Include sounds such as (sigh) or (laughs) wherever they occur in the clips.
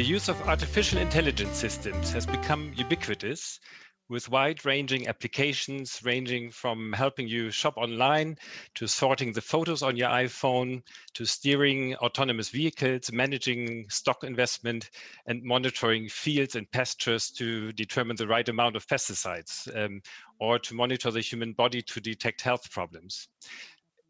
The use of artificial intelligence systems has become ubiquitous with wide ranging applications ranging from helping you shop online to sorting the photos on your iPhone to steering autonomous vehicles, managing stock investment, and monitoring fields and pastures to determine the right amount of pesticides um, or to monitor the human body to detect health problems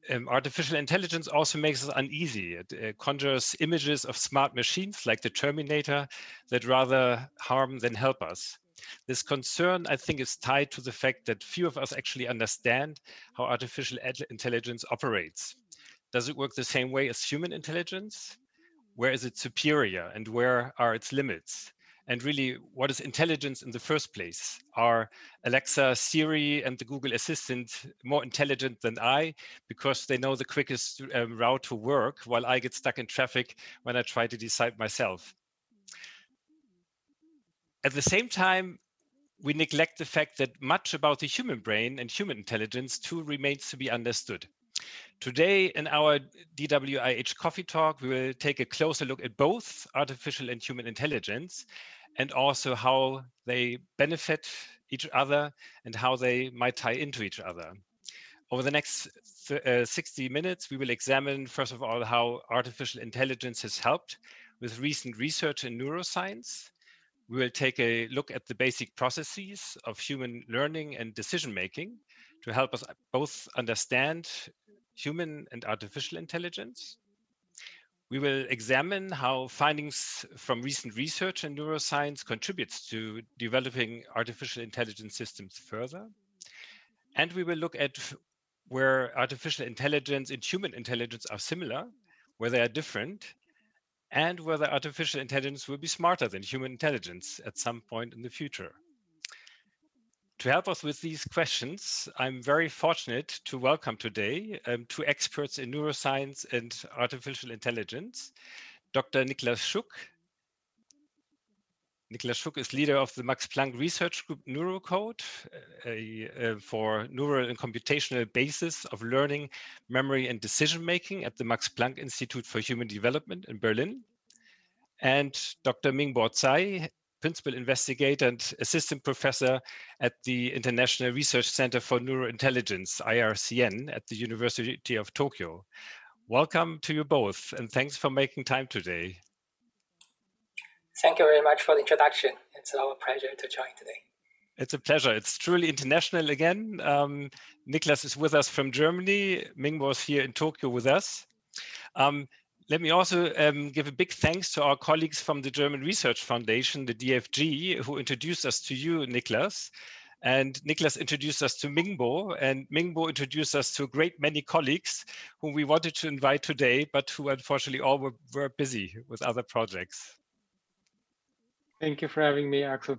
um, artificial intelligence also makes us uneasy. It uh, conjures images of smart machines like the Terminator that rather harm than help us. This concern, I think, is tied to the fact that few of us actually understand how artificial intelligence operates. Does it work the same way as human intelligence? Where is it superior and where are its limits? And really what is intelligence in the first place? Are alexa siri and the google assistant more intelligent than i? Because they know the quickest um, route to work while i get stuck in traffic when i try to decide myself. At the same time we neglect the fact that much about the human brain and human intelligence too remains to be understood. Today, in our DWIH coffee talk, we will take a closer look at both artificial and human intelligence and also how they benefit each other and how they might tie into each other. Over the next uh, 60 minutes, we will examine, first of all, how artificial intelligence has helped with recent research in neuroscience. We will take a look at the basic processes of human learning and decision making to help us both understand human and artificial intelligence. We will examine how findings from recent research in neuroscience contributes to developing artificial intelligence systems further. And we will look at where artificial intelligence and human intelligence are similar, where they are different, and whether artificial intelligence will be smarter than human intelligence at some point in the future. To help us with these questions, I'm very fortunate to welcome today um, two experts in neuroscience and artificial intelligence, Dr. Niklas Schuck. Niklas Schuck is leader of the Max Planck Research Group NeuroCode for neural and computational basis of learning, memory, and decision making at the Max Planck Institute for Human Development in Berlin. And Dr. Mingbo Cai, principal investigator and assistant professor at the International Research Center for Neurointelligence, IRCN, at the University of Tokyo. Welcome to you both, and thanks for making time today. Thank you very much for the introduction. It's our pleasure to join today. It's a pleasure. It's truly international again. Um, Niklas is with us from Germany. Ming was here in Tokyo with us. Um, let me also um, give a big thanks to our colleagues from the German Research Foundation, the DFG, who introduced us to you, Niklas. And Niklas introduced us to Mingbo, and Mingbo introduced us to a great many colleagues whom we wanted to invite today, but who unfortunately all were, were busy with other projects. Thank you for having me, Axel.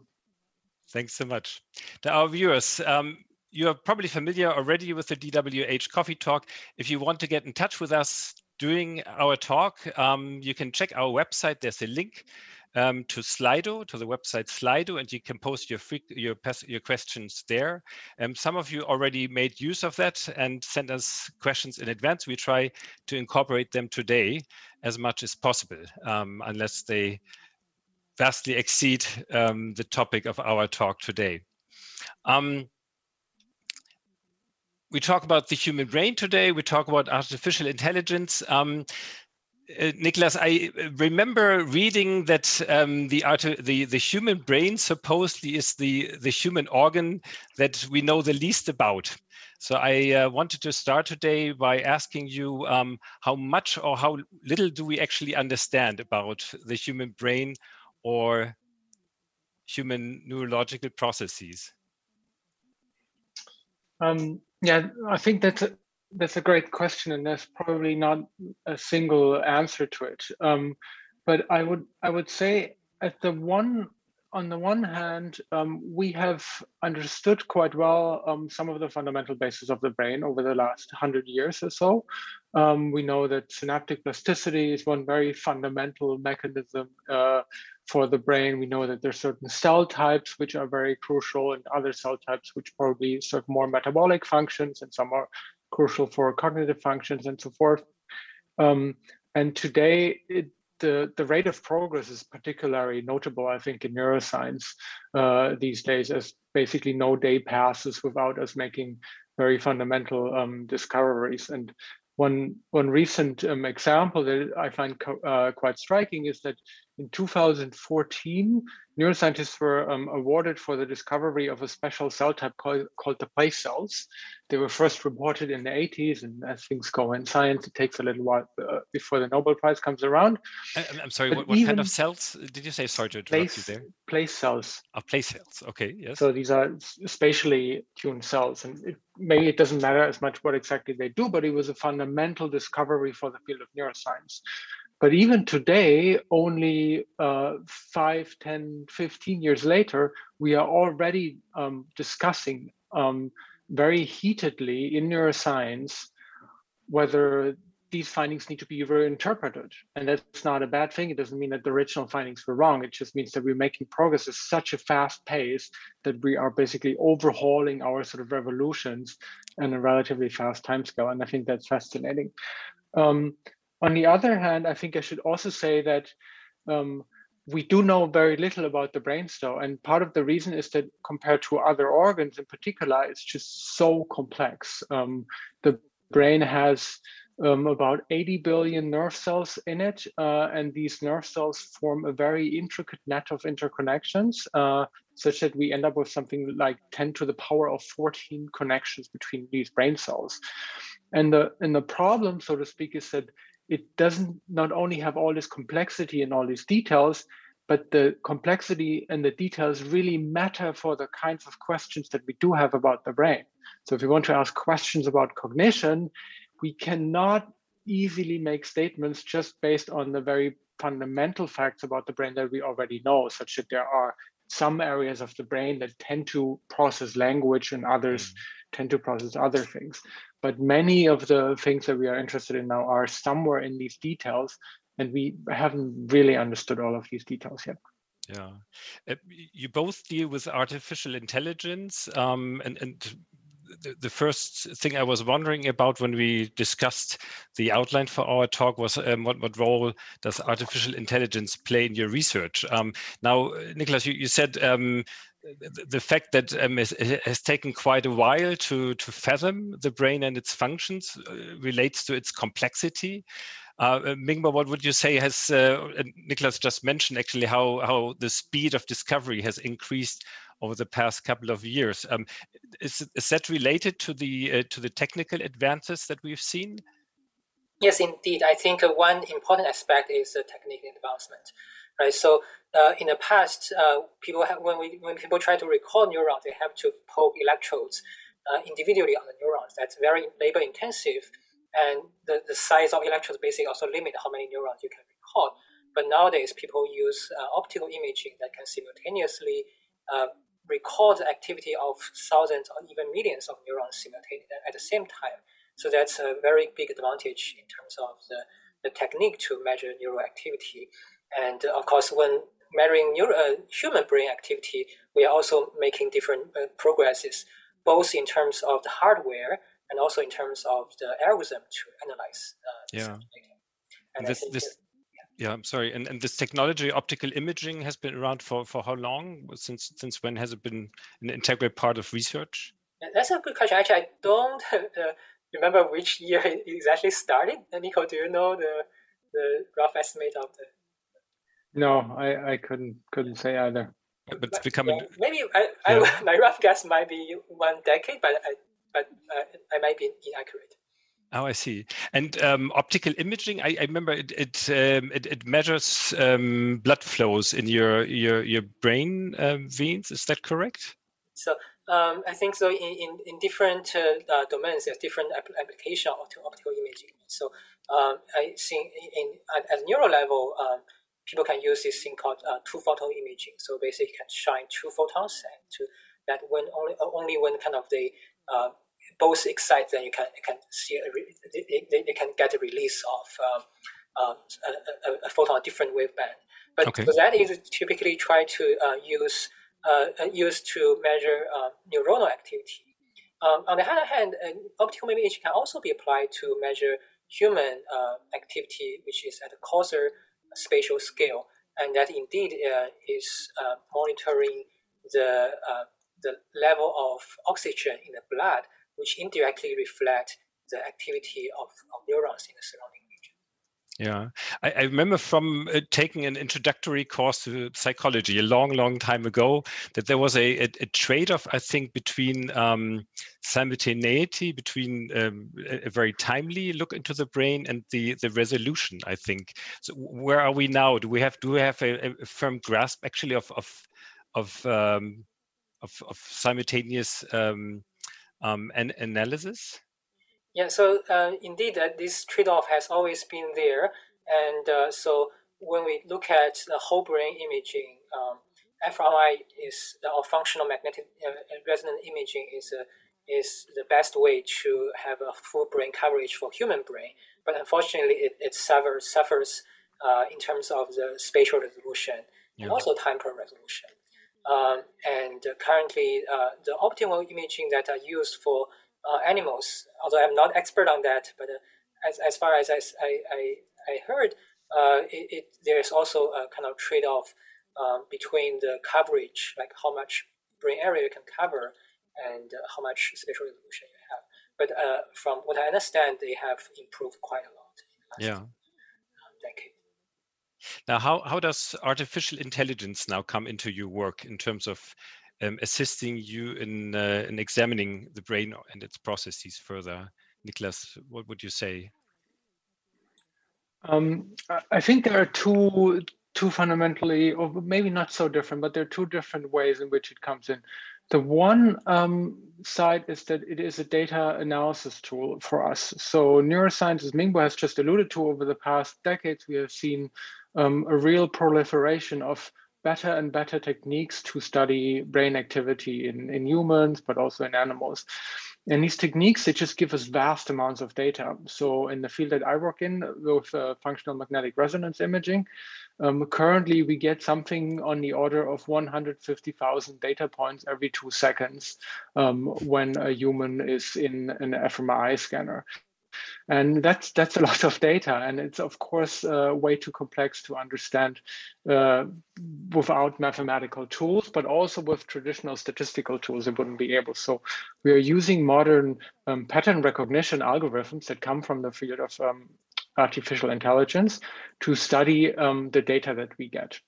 Thanks so much. To our viewers, um, you are probably familiar already with the DWIH Coffee Talk. If you want to get in touch with us, during our talk, um, you can check our website. There's a link um, to Slido, to the website Slido, and you can post your free, your your questions there. Um, some of you already made use of that and sent us questions in advance. We try to incorporate them today as much as possible, um, unless they vastly exceed um, the topic of our talk today. We talk about the human brain today. We talk about artificial intelligence. Um, uh, Niklas, I remember reading that um, the, the the human brain supposedly is the the human organ that we know the least about. So I uh, wanted to start today by asking you um, how much or how little do we actually understand about the human brain or human neurological processes? Um, yeah, I think that's a, that's a great question, and there's probably not a single answer to it. Um, but I would I would say at the one on the one hand, um, we have understood quite well um, some of the fundamental bases of the brain over the last hundred years or so. Um, we know that synaptic plasticity is one very fundamental mechanism uh, for the brain. We know that there are certain cell types which are very crucial and other cell types which probably serve more metabolic functions and some are crucial for cognitive functions and so forth. Um, and today, it the, the rate of progress is particularly notable, I think, in neuroscience uh, these days, as basically no day passes without us making very fundamental um, discoveries. And one, one recent um, example that I find uh, quite striking is that in 2014, neuroscientists were um, awarded for the discovery of a special cell type called, called the place cells. They were first reported in the 80s, and as things go in science, it takes a little while uh, before the Nobel Prize comes around. I, am sorry, what, what kind of cells did you say? Sorry to interrupt place, you there. Place cells. Oh, place cells. Okay, yes. So these are spatially tuned cells, and it, maybe it doesn't matter as much what exactly they do, but it was a fundamental discovery for the field of neuroscience. But even today, only uh, 5, 10, 15 years later, we are already um, discussing um, very heatedly in neuroscience whether these findings need to be reinterpreted. And that's not a bad thing. It doesn't mean that the original findings were wrong. It just means that we're making progress at such a fast pace that we are basically overhauling our sort of revolutions in a relatively fast timescale. And I think that's fascinating. Um, on the other hand, I think I should also say that um, we do know very little about the brain still. And part of the reason is that compared to other organs in particular, it's just so complex. Um, the brain has um, about 80 billion nerve cells in it, uh, and these nerve cells form a very intricate net of interconnections, uh, such that we end up with something like 10 to the power of 14 connections between these brain cells. And the and the problem, so to speak, is that it doesn't not only have all this complexity and all these details, but the complexity and the details really matter for the kinds of questions that we do have about the brain. So if we want to ask questions about cognition, we cannot easily make statements just based on the very fundamental facts about the brain that we already know, such that there are some areas of the brain that tend to process language and others mm. tend to process other things. But many of the things that we are interested in now are somewhere in these details, and we haven't really understood all of these details yet. Yeah, uh, you both deal with artificial intelligence, um, and and the, first thing I was wondering about when we discussed the outline for our talk was um, what, what role does artificial intelligence play in your research? Um, now, Niklas, you, you said um, the fact that um, it has taken quite a while to to fathom the brain and its functions uh, relates to its complexity. Uh, uh Mingbo, what would you say has uh, Niklas just mentioned actually how how the speed of discovery has increased over the past couple of years? Um, is is that related to the uh, to the technical advances that we've seen? Yes, indeed. I think one important aspect is the technical advancement right? So uh, in the past, uh, people have, when we when people try to recall neurons, they have to poke electrodes uh, individually on the neurons. That's very labor intensive, and the, the size of electrodes basically also limit how many neurons you can recall. But nowadays, people use uh, optical imaging that can simultaneously uh, record the activity of thousands or even millions of neurons simultaneously at the same time. So that's a very big advantage in terms of the, the technique to measure neural activity. And uh, of course, when measuring neuro, uh, human brain activity, we are also making different uh, progresses, both in terms of the hardware and also in terms of the algorithm to analyze uh, yeah. And this, this yeah. yeah. I'm sorry. And, and this technology, optical imaging, has been around for, for how long? Since since when has it been an integral part of research? That's a good question. Actually, I don't (laughs) uh, remember which year it exactly started. Nico, do you know the the rough estimate of the no, I, I couldn't couldn't say either. But it's becoming yeah, maybe I, yeah. I, (laughs) my rough guess might be one decade, but I but uh, I might be inaccurate. Oh, I see. And um, optical imaging, I, I remember it it, um, it, it measures um, blood flows in your your your brain um, veins. Is that correct? So um, I think so. In in, in different uh, uh, domains, there's different application of optical imaging. So um, I think in, in at, at neural level people can use this thing called uh, two photon imaging. So basically, can shine two photons and to that when only uh, only when kind of they uh, both excite, then you can you can see a re- they, they, can get a release of um, um, a, a, a, photon different waveband. But okay. so that is typically try to uh, use uh, uh, use to measure neuronal activity. Um, on the other hand, optical imaging can also be applied to measure human activity, which is at a coarser spatial scale, and that indeed uh, is uh, monitoring the uh, the level of oxygen in the blood, which indirectly reflect the activity of, of neurons in the surrounding yeah, I, I remember from uh, taking an introductory course to psychology a long, long time ago that there was a, a, a trade-off, I think, between um, simultaneity, between um, a, a, very timely look into the brain and the the resolution. I think. So where are we now? Do we have do we have a, firm grasp actually of of of um, of, of, simultaneous um, um, an analysis? Yeah, so uh, indeed, uh, this trade-off has always been there, and uh, so when we look at the whole brain imaging, um, fMRI is or functional magnetic uh, resonance imaging is a, is the best way to have a full brain coverage for human brain. But unfortunately, it, it suffers suffers uh, in terms of the spatial resolution yeah. and also temporal resolution. Um, and currently, uh, the optical imaging that are used for uh, animals. Although I'm not expert on that, but uh, as, as far as I, I, I heard, uh, it, it, there's also a kind of trade-off um, between the coverage, like how much brain area you can cover, and uh, how much spatial resolution you have. But uh, from what I understand, they have improved quite a lot. yeah. Um, decade. Now, how, how does artificial intelligence now come into your work in terms of um, assisting you in uh, in examining the brain and its processes further. Niklas, what would you say? Um, I think there are two two fundamentally, or maybe not so different, but there are two different ways in which it comes in. The one um, side is that it is a data analysis tool for us. So neuroscience, as Mingbo has just alluded to, over the past decades, we have seen um, a real proliferation of better and better techniques to study brain activity in, in humans, but also in animals. And these techniques, they just give us vast amounts of data. So in the field that I work in with uh, functional magnetic resonance imaging, um, currently we get something on the order of 150,000 data points every two seconds um, when a human is in an fMRI scanner and that's that's a (laughs) lot of data. And it's of course uh, way too complex to understand uh, without mathematical tools but also with traditional statistical tools it wouldn't be able. So we are using modern um, pattern recognition algorithms that come from the field of um, artificial intelligence to study um, the data that we get.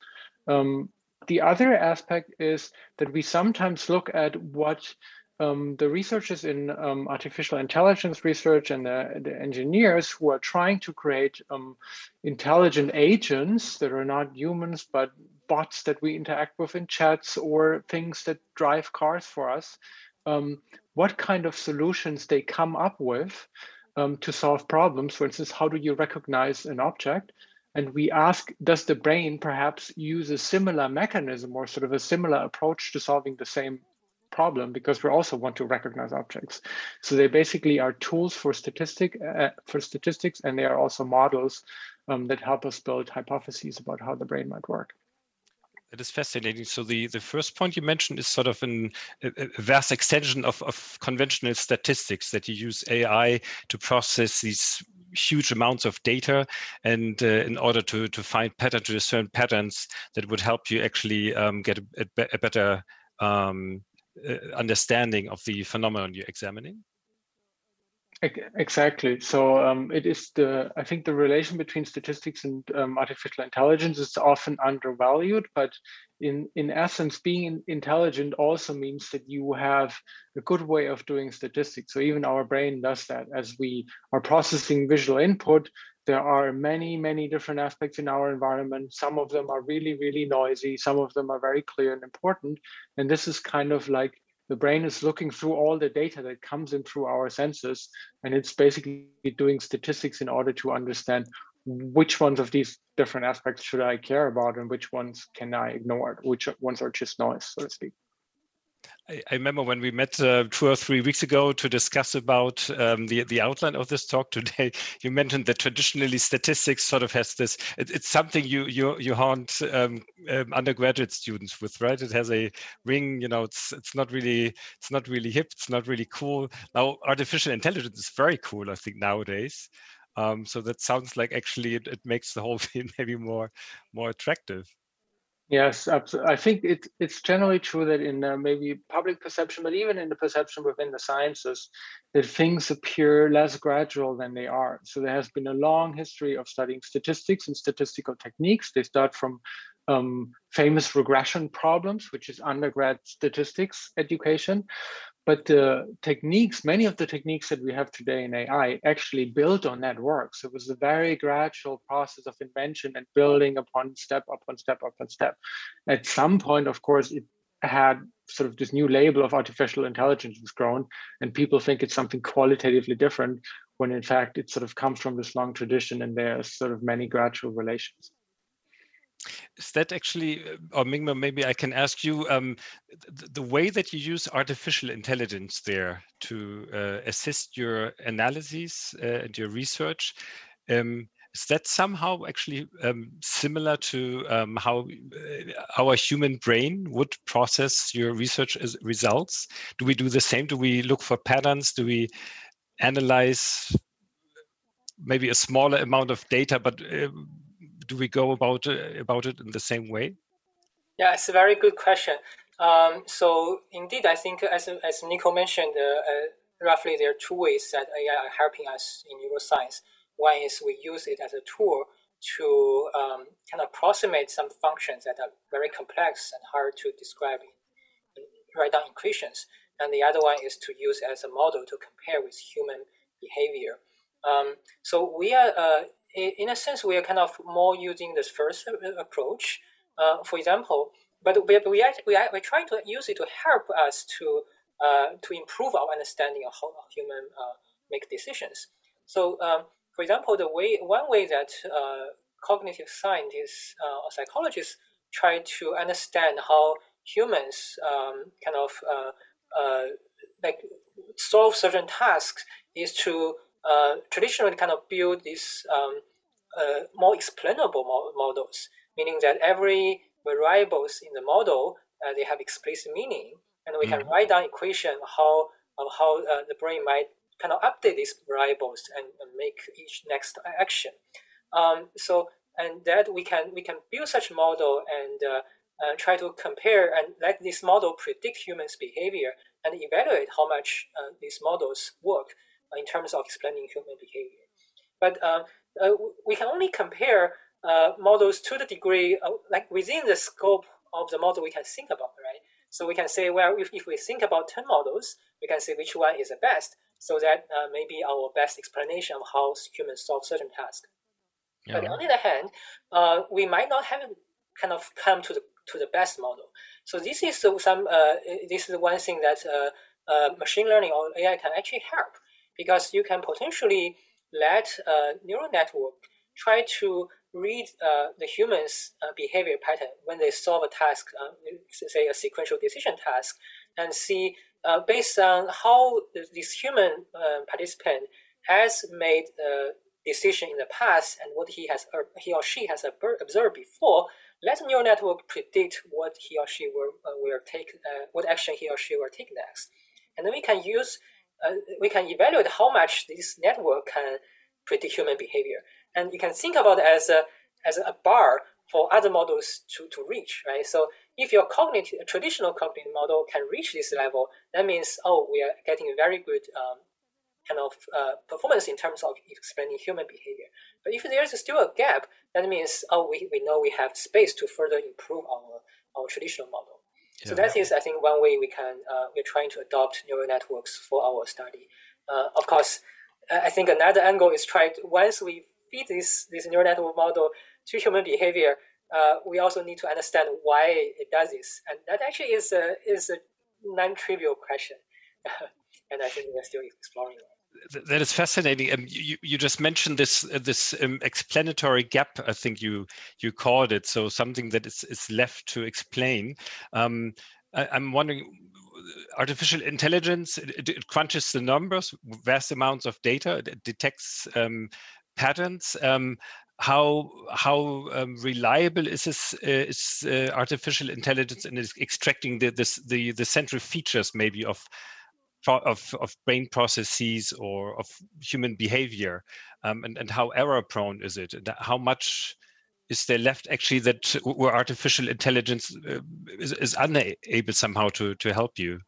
Um, the other aspect is that we sometimes look at what um, the researchers in um, artificial intelligence research and the, the, engineers who are trying to create um, intelligent agents that are not humans but bots that we interact with in chats or things that drive cars for us, um, what kind of solutions they come up with um, to solve problems. For instance, how do you recognize an object? And we ask, does the brain perhaps use a similar mechanism or sort of a similar approach to solving the same problem because we also want to recognize objects. So they basically are tools for statistic uh, for statistics, and they are also models um, that help us build hypotheses about how the brain might work. That is fascinating. So the, the first point you mentioned is sort of an, a, vast extension of, of conventional statistics that you use AI to process these huge amounts of data and uh, in order to, to find patterns, to discern patterns that would help you actually um, get a, a, better um, uh, understanding of the phenomenon you're examining? Exactly. So um, it is the I think the relation between statistics and um, artificial intelligence is often undervalued, but in in essence, being intelligent also means that you have a good way of doing statistics. So even our brain does that as we are processing visual input there are many, many different aspects in our environment. Some of them are really, really noisy. Some of them are very clear and important. And this is kind of like the brain is looking through all the data that comes in through our senses. And it's basically doing statistics in order to understand which ones of these different aspects should I care about and which ones can I ignore, which ones are just noise, so to speak. I, remember when we met uh, two or three weeks ago to discuss about um, the the outline of this talk (laughs) today. You mentioned that traditionally statistics sort of has this. It, it's something you you you haunt um, um, undergraduate students with, right? It has a ring. You know, it's it's not really it's not really hip. It's not really cool. Now artificial intelligence is very cool. I think nowadays. Um, so that sounds like actually it, it makes the whole (laughs) thing maybe more more attractive. Yes, absolutely. I think it, it's generally true that in uh, maybe public perception, but even in the perception within the sciences, that things appear less gradual than they are. So there has been a long history of studying statistics and statistical techniques. They start from um, famous regression problems, which is undergrad statistics education, but the techniques, many of the techniques that we have today in AI actually built on that work. So it was a very gradual process of invention and building upon step upon step upon step. At some point, of course, it had sort of this new label of artificial intelligence was grown, and people think it's something qualitatively different when in fact it sort of comes from this long tradition and there's sort of many gradual relations. Is that actually, uh, or Mingbo, maybe I can ask you, um, the, the, way that you use artificial intelligence there to uh, assist your analyses uh, and your research, um, is that somehow actually um, similar to um, how uh, our human brain would process your research results? Do we do the same? Do we look for patterns? Do we analyze maybe a smaller amount of data, but uh, do we go about uh, about it in the same way? Yeah, it's a very good question. Um, so indeed, I think as as Nico mentioned, uh, uh, roughly there are two ways that AI are helping us in neuroscience. One is we use it as a tool to um, kind of approximate some functions that are very complex and hard to describe write down equations. And the other one is to use as a model to compare with human behavior. Um, so we are uh, in a sense, we are kind of more using this first approach. Uh, for example, but we, we, are, we are, we're trying to use it to help us to, uh, to improve our understanding of how humans uh, make decisions. So, um, for example, the way one way that uh, cognitive scientists uh, or psychologists try to understand how humans um, kind of uh, like solve certain tasks is to uh, traditionally kind of build these um, uh, more explainable mo models, meaning that every variables in the model uh, they have explicit meaning, and we mm -hmm. can mm-hmm. write down equation how of how uh, the brain might kind of update these variables and, and make each next action. Um, so and that we can we can build such model and uh, uh, try to compare and let this model predict humans' behavior and evaluate how much uh, these models work in terms of explaining human behavior. But uh, uh, we can only compare uh, models to the degree, of, like within the scope of the model we can think about, right? So we can say, well, if, if we think about 10 models, we can say which one is the best, so that uh, maybe our best explanation of how humans solve certain tasks. Yeah. But on the other hand, uh, we might not have kind of come to the to the best model. So this is some uh, this is one thing that uh, machine learning or AI can actually help because you can potentially let a neural network try to read uh, the human's uh, behavior pattern when they solve a task, uh, say a sequential decision task, and see uh, based on how this human uh, participant has made a decision in the past and what he has or he or she has observed before, let the neural network predict what he or she will, uh, will take, what action he or she will take next. And then we can use uh, we can evaluate how much this network can predict human behavior. And you can think about it as a, as a bar for other models to, to reach, right? So if your cognitive, traditional cognitive model can reach this level, that means, oh, we are getting a very good um, kind of uh, performance in terms of explaining human behavior. But if there's still a gap, that means, oh, we, we know we have space to further improve our, our traditional model. So that is, I think, one way we can uh, we're trying to adopt neural networks for our study. Uh, of course, I think another angle is try to, once we feed this this neural network model to human behavior, uh, we also need to understand why it does this, and that actually is a is a non-trivial question, (laughs) and I think we're still exploring that is fascinating. Um, you, you just mentioned this uh, this um, explanatory gap. I think you you called it. So something that is is left to explain. Um, I, am wondering, artificial intelligence it, it, crunches the numbers, vast amounts of data, it detects um, patterns. Um, how how um, reliable is this uh, is uh, artificial intelligence in extracting the this the the central features maybe of of, of brain processes or of human behavior um, and, and how error prone is it how much is there left actually that where artificial intelligence uh, is, is, unable somehow to, to help you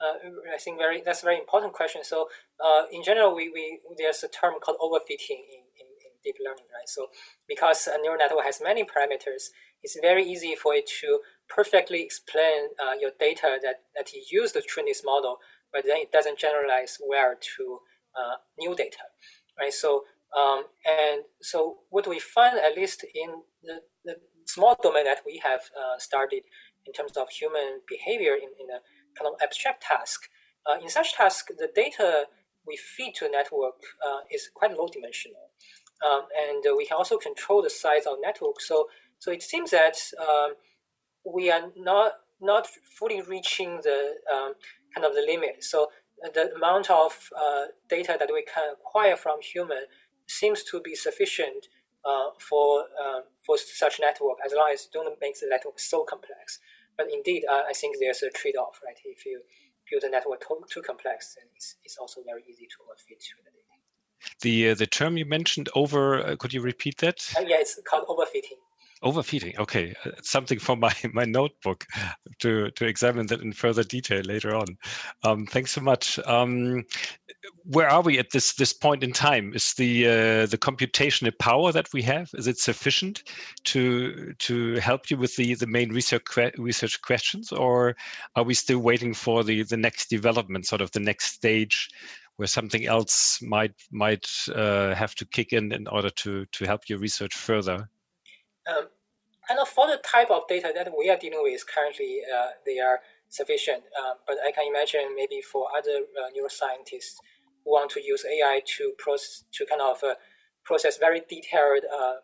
uh, I think very that's a very important question. So uh, in general, we, we there's a term called overfitting in, in, in, deep learning, right? So because a neural network has many parameters, it's very easy for it to perfectly explain uh, your data that, that you use to train this model, but then it doesn't generalize well to uh, new data, right? So um, and so what we find, at least in the, the small domain that we have uh, started in terms of human behavior in, in a kind of abstract task. Uh, in such task, the data we feed to a network uh, is quite low dimensional. Um, and we can also control the size of network. So, so it seems that um, we are not not fully reaching the um, kind of the limit. So the amount of uh, data that we can acquire from human seems to be sufficient uh, for uh, for such network as long as don't make the network so complex. But indeed, uh, I think there's a trade-off, right? If you build a network too, too complex, then it's, it's also very easy to overfit to the data. The uh, the term you mentioned over, uh, could you repeat that? Uh, yeah, it's called overfitting. Overfeeding. Okay, something for my (laughs) my notebook to to examine that in further detail later on. Um, thanks so much. Um, where are we at this this point in time? Is the uh, the computational power that we have is it sufficient to to help you with the the main research research questions, or are we still waiting for the the next development, sort of the next stage? where something else might might uh, have to kick in in order to to help your research further? Um, and for the type of data that we are dealing with currently, uh, they are sufficient. Uh, but I can imagine maybe for other uh, neuroscientists who want to use AI to process, to kind of uh, process very detailed uh,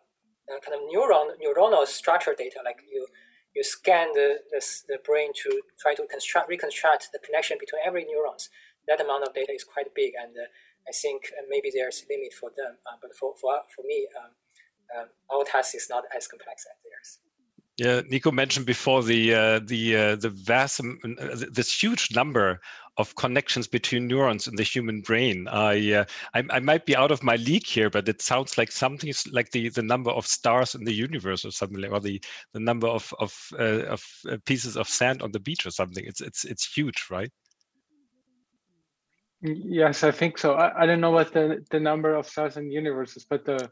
uh, kind of neuron neuronal structure data, like you you scan the, the, the brain to try to construct reconstruct the connection between every neurons. That amount of data is quite big, and I think maybe there's a limit for them. but for for for me. Um, um, our task is not as complex as theirs. Yeah, Nico mentioned before the uh, the uh, the vast um, uh, this huge number of connections between neurons in the human brain. I, uh, I, I might be out of my league here, but it sounds like something like the the number of stars in the universe or something or the the number of of uh, of uh, pieces of sand on the beach or something. It's it's it's huge, right? Yes, I think so. I, I don't know what the, the number of stars in the universe is, but the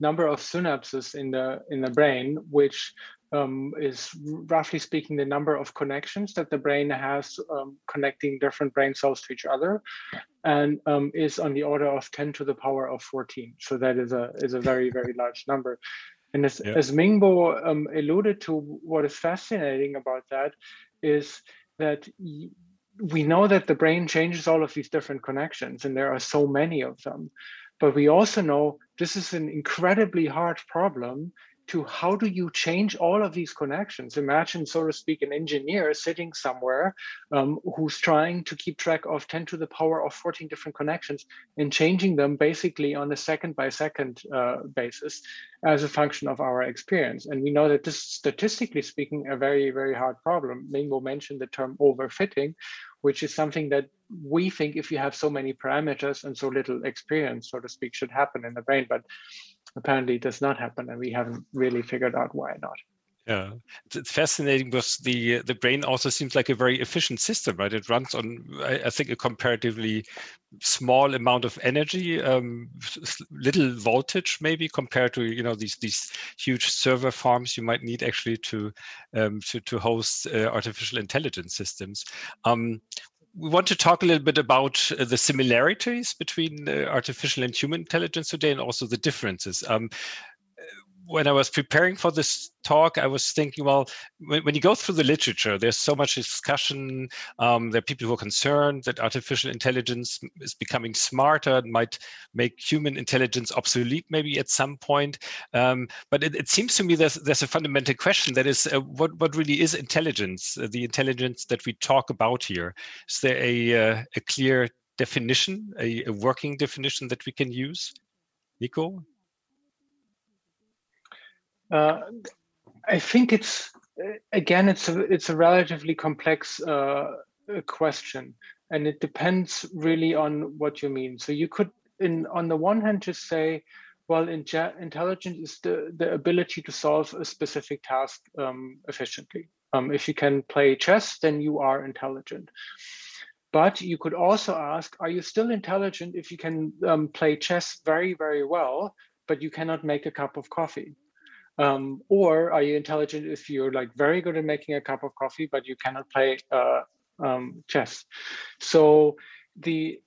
number of synapses in the in the brain, which um, is roughly speaking the number of connections that the brain has um, connecting different brain cells to each other, and um, is on the order of 10 to the power of 14. So that is a is a very very large number. And as, yeah. as Mingbo um, alluded to, what is fascinating about that is that we know that the brain changes all of these different connections, and there are so many of them. But we also know this is an incredibly hard problem to how do you change all of these connections? Imagine, so to speak, an engineer sitting somewhere um, who's trying to keep track of 10 to the power of 14 different connections and changing them basically on a second by second uh, basis as a function of our experience. And we know that this, statistically speaking, a very, very hard problem. Mingbo mentioned the term overfitting, which is something that we think if you have so many parameters and so little experience, so to speak, should happen in the brain, but apparently it does not happen, and we haven't really figured out why not. Yeah, it's fascinating because the the brain also seems like a very efficient system, right? It runs on, I, I think, a comparatively small amount of energy, um, little voltage, maybe compared to you know these these huge server farms you might need actually to um, to to host uh, artificial intelligence systems. Um, we want to talk a little bit about uh, the similarities between uh, artificial and human intelligence today and also the differences. Um, when I was preparing for this talk, I was thinking, well, when, when you go through the literature, there's so much discussion. Um, there are people who are concerned that artificial intelligence is becoming smarter and might make human intelligence obsolete, maybe at some point. Um, but it, it, seems to me there's there's a fundamental question that is, uh, what what really is intelligence? Uh, the intelligence that we talk about here. Is there a uh, a clear definition, a, a working definition that we can use? Nico? Uh, I think it's again it's a it's a relatively complex uh, question, and it depends really on what you mean. So you could, in on the one hand, just say, well, in intelligence is the, the ability to solve a specific task um, efficiently. Um, if you can play chess, then you are intelligent. But you could also ask, are you still intelligent if you can um, play chess very, very well, but you cannot make a cup of coffee? Um, or are you intelligent if you're like very good at making a cup of coffee, but you cannot play uh, um, chess? So the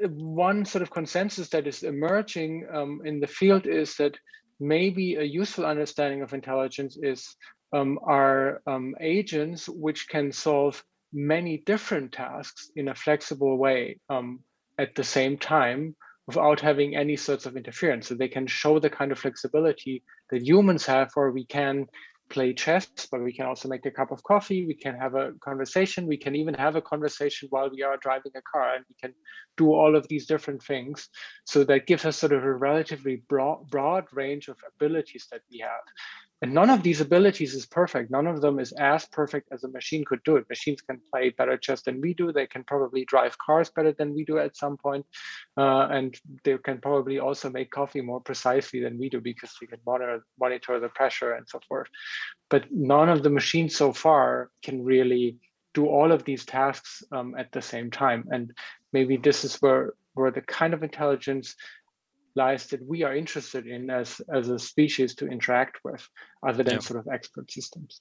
one sort of consensus that is emerging um, in the field is that maybe a useful understanding of intelligence is um, are um, agents which can solve many different tasks in a flexible way um, at the same time without having any sorts of interference. So they can show the kind of flexibility that humans have, where we can play chess, but we can also make a cup of coffee. We can have a conversation. We can even have a conversation while we are driving a car, and we can do all of these different things. So that gives us sort of a relatively broad, broad range of abilities that we have. And none of these abilities is perfect. None of them is as perfect as a machine could do it. Machines can play better chess than we do. They can probably drive cars better than we do at some point. Uh, and they can probably also make coffee more precisely than we do because we can monitor, monitor the pressure and so forth. But none of the machines so far can really do all of these tasks um, at the same time. And maybe this is where, where the kind of intelligence lies that we are interested in as, as a species to interact with, other than yeah. sort of expert systems.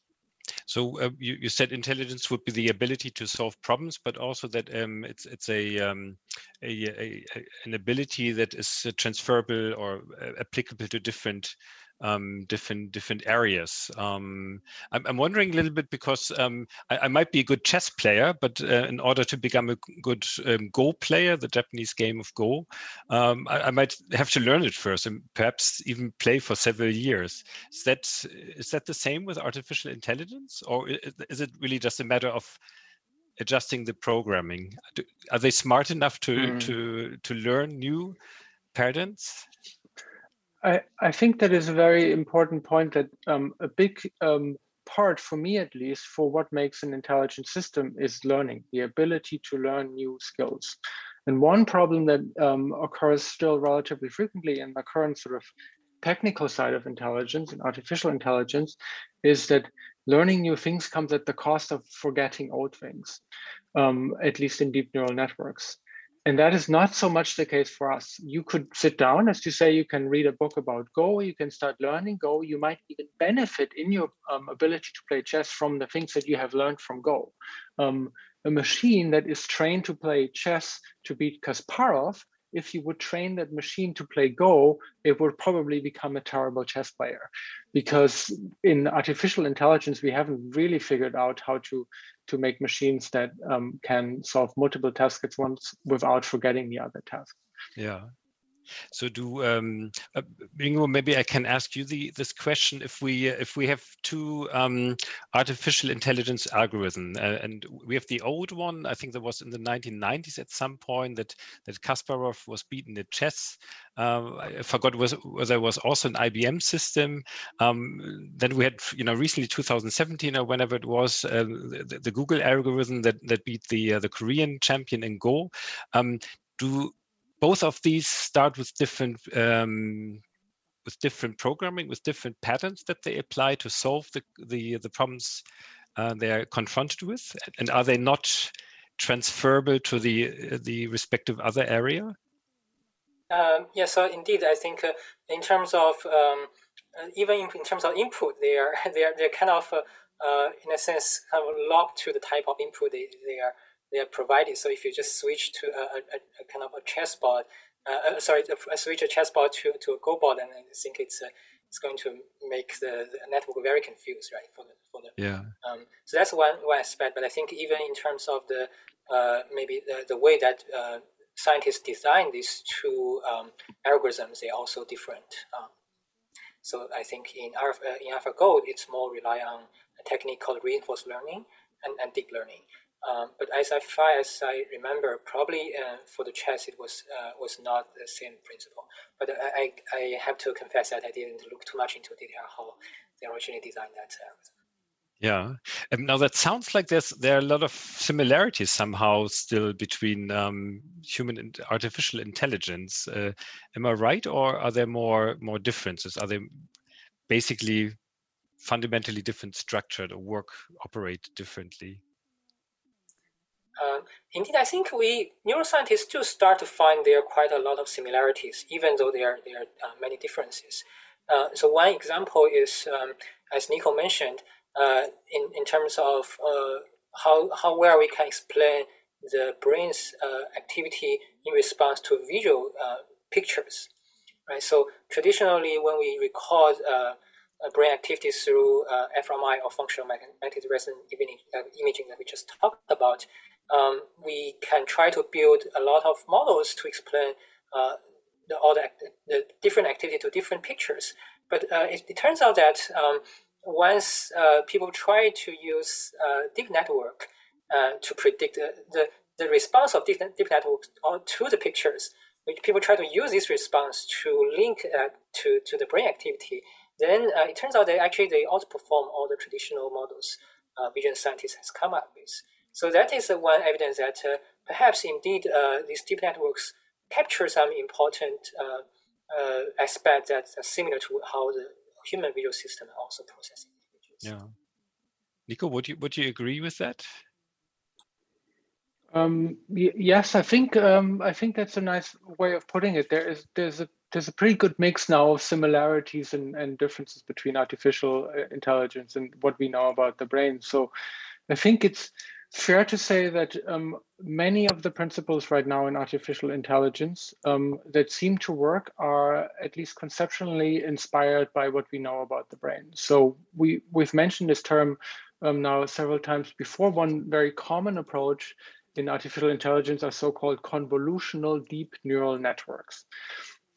So uh, you, you said intelligence would be the ability to solve problems, but also that um, it's it's a, um, a, a, an ability that is transferable or uh, applicable to different um, different different areas. Um, I'm, I'm, wondering a little bit because um, I, I, might be a good chess player, but uh, in order to become a good um, Go player, the Japanese game of Go, um, I, I, might have to learn it first and perhaps even play for several years. Is that is that the same with artificial intelligence, or is it really just a matter of adjusting the programming? Are they smart enough to mm. to to learn new patterns? I, I think that is a very important point that um, a big um, part, for me at least, for what makes an intelligent system is learning, the ability to learn new skills. And one problem that um, occurs still relatively frequently in the current sort of technical side of intelligence and artificial intelligence is that learning new things comes at the cost of forgetting old things, um, at least in deep neural networks. And that is not so much the case for us. You could sit down, as you say, you can read a book about Go, you can start learning Go. You might even benefit in your um, ability to play chess from the things that you have learned from Go. Um, a machine that is trained to play chess to beat Kasparov if you would train that machine to play Go, it would probably become a terrible chess player. Because in artificial intelligence, we haven't really figured out how to, to make machines that um, can solve multiple tasks at once without forgetting the other tasks. Yeah, so do um, uh, Mingbo, maybe I can ask you the, this question: If we uh, if we have two um, artificial intelligence algorithm, uh, and we have the old one, I think that was in the 1990s at some point that that Kasparov was beaten at chess. Uh, I forgot was it was also an IBM system. Um, then we had, you know, recently 2017 or whenever it was, uh, the, the, Google algorithm that that beat the uh, the Korean champion in Go. Um, do both of these start with different um, with different programming, with different patterns that they apply to solve the the, the problems uh, they are confronted with, and are they not transferable to the the respective other area? Um, yeah, so indeed, I think uh, in terms of um, uh, even in, in, terms of input, they are (laughs) they are they're kind of uh, uh, in a sense kind of locked to the type of input they, they are they are provided. So if you just switch to a, a, a kind of a chessboard, uh, uh sorry, switch a chessboard to, to a Go board, and I think it's uh, it's going to make the, the, network very confused, right? For the for the yeah. Um, so that's one one aspect. But I think even in terms of the uh, maybe the, the way that uh, scientists design these two um, algorithms, they're also different. Um, so I think in Alpha, uh, in AlphaGo, it's more rely on a technique called reinforced learning and, and deep learning. Um, but as far as I remember, probably uh, for the chess it was uh, was not the same principle. But I, I have to confess that I didn't look too much into detail how they originally designed that algorithm. Yeah. Um, now that sounds like there's there are a lot of similarities somehow still between um, human and artificial intelligence. Uh, am I right, or are there more more differences? Are they basically fundamentally different structured or work operate differently? Uh, indeed, I think we neuroscientists do start to find there are quite a lot of similarities, even though there are, there are uh, many differences. Uh, so one example is, um, as Nico mentioned, uh, in, in terms of uh, how, how well we can explain the brain's uh, activity in response to visual pictures. Right. So traditionally, when we record brain activity through fMRI or functional magnetic resonance imaging that we just talked about, um, we can try to build a lot of models to explain uh, the, all the, the, different activity to different pictures. But uh, it, it, turns out that um, once uh, people try to use uh, deep network uh, to predict the, the, response of deep, deep network to the pictures, which people try to use this response to link uh, to, to the brain activity, then it turns out that actually they outperform all the traditional models vision scientists has come up with. So that is one evidence that uh, perhaps indeed uh, these deep networks capture some important uh, aspect that's similar to how the human visual system also processes images. Yeah. Nico, would you would you agree with that? Um, yes, I think um, I think that's a nice way of putting it. There is there's a there's a pretty good mix now of similarities and, and differences between artificial intelligence and what we know about the brain. So I think it's fair to say that um, many of the principles right now in artificial intelligence um, that seem to work are at least conceptually inspired by what we know about the brain. So we we've mentioned this term um, now several times before. One very common approach in artificial intelligence are so-called convolutional deep neural networks.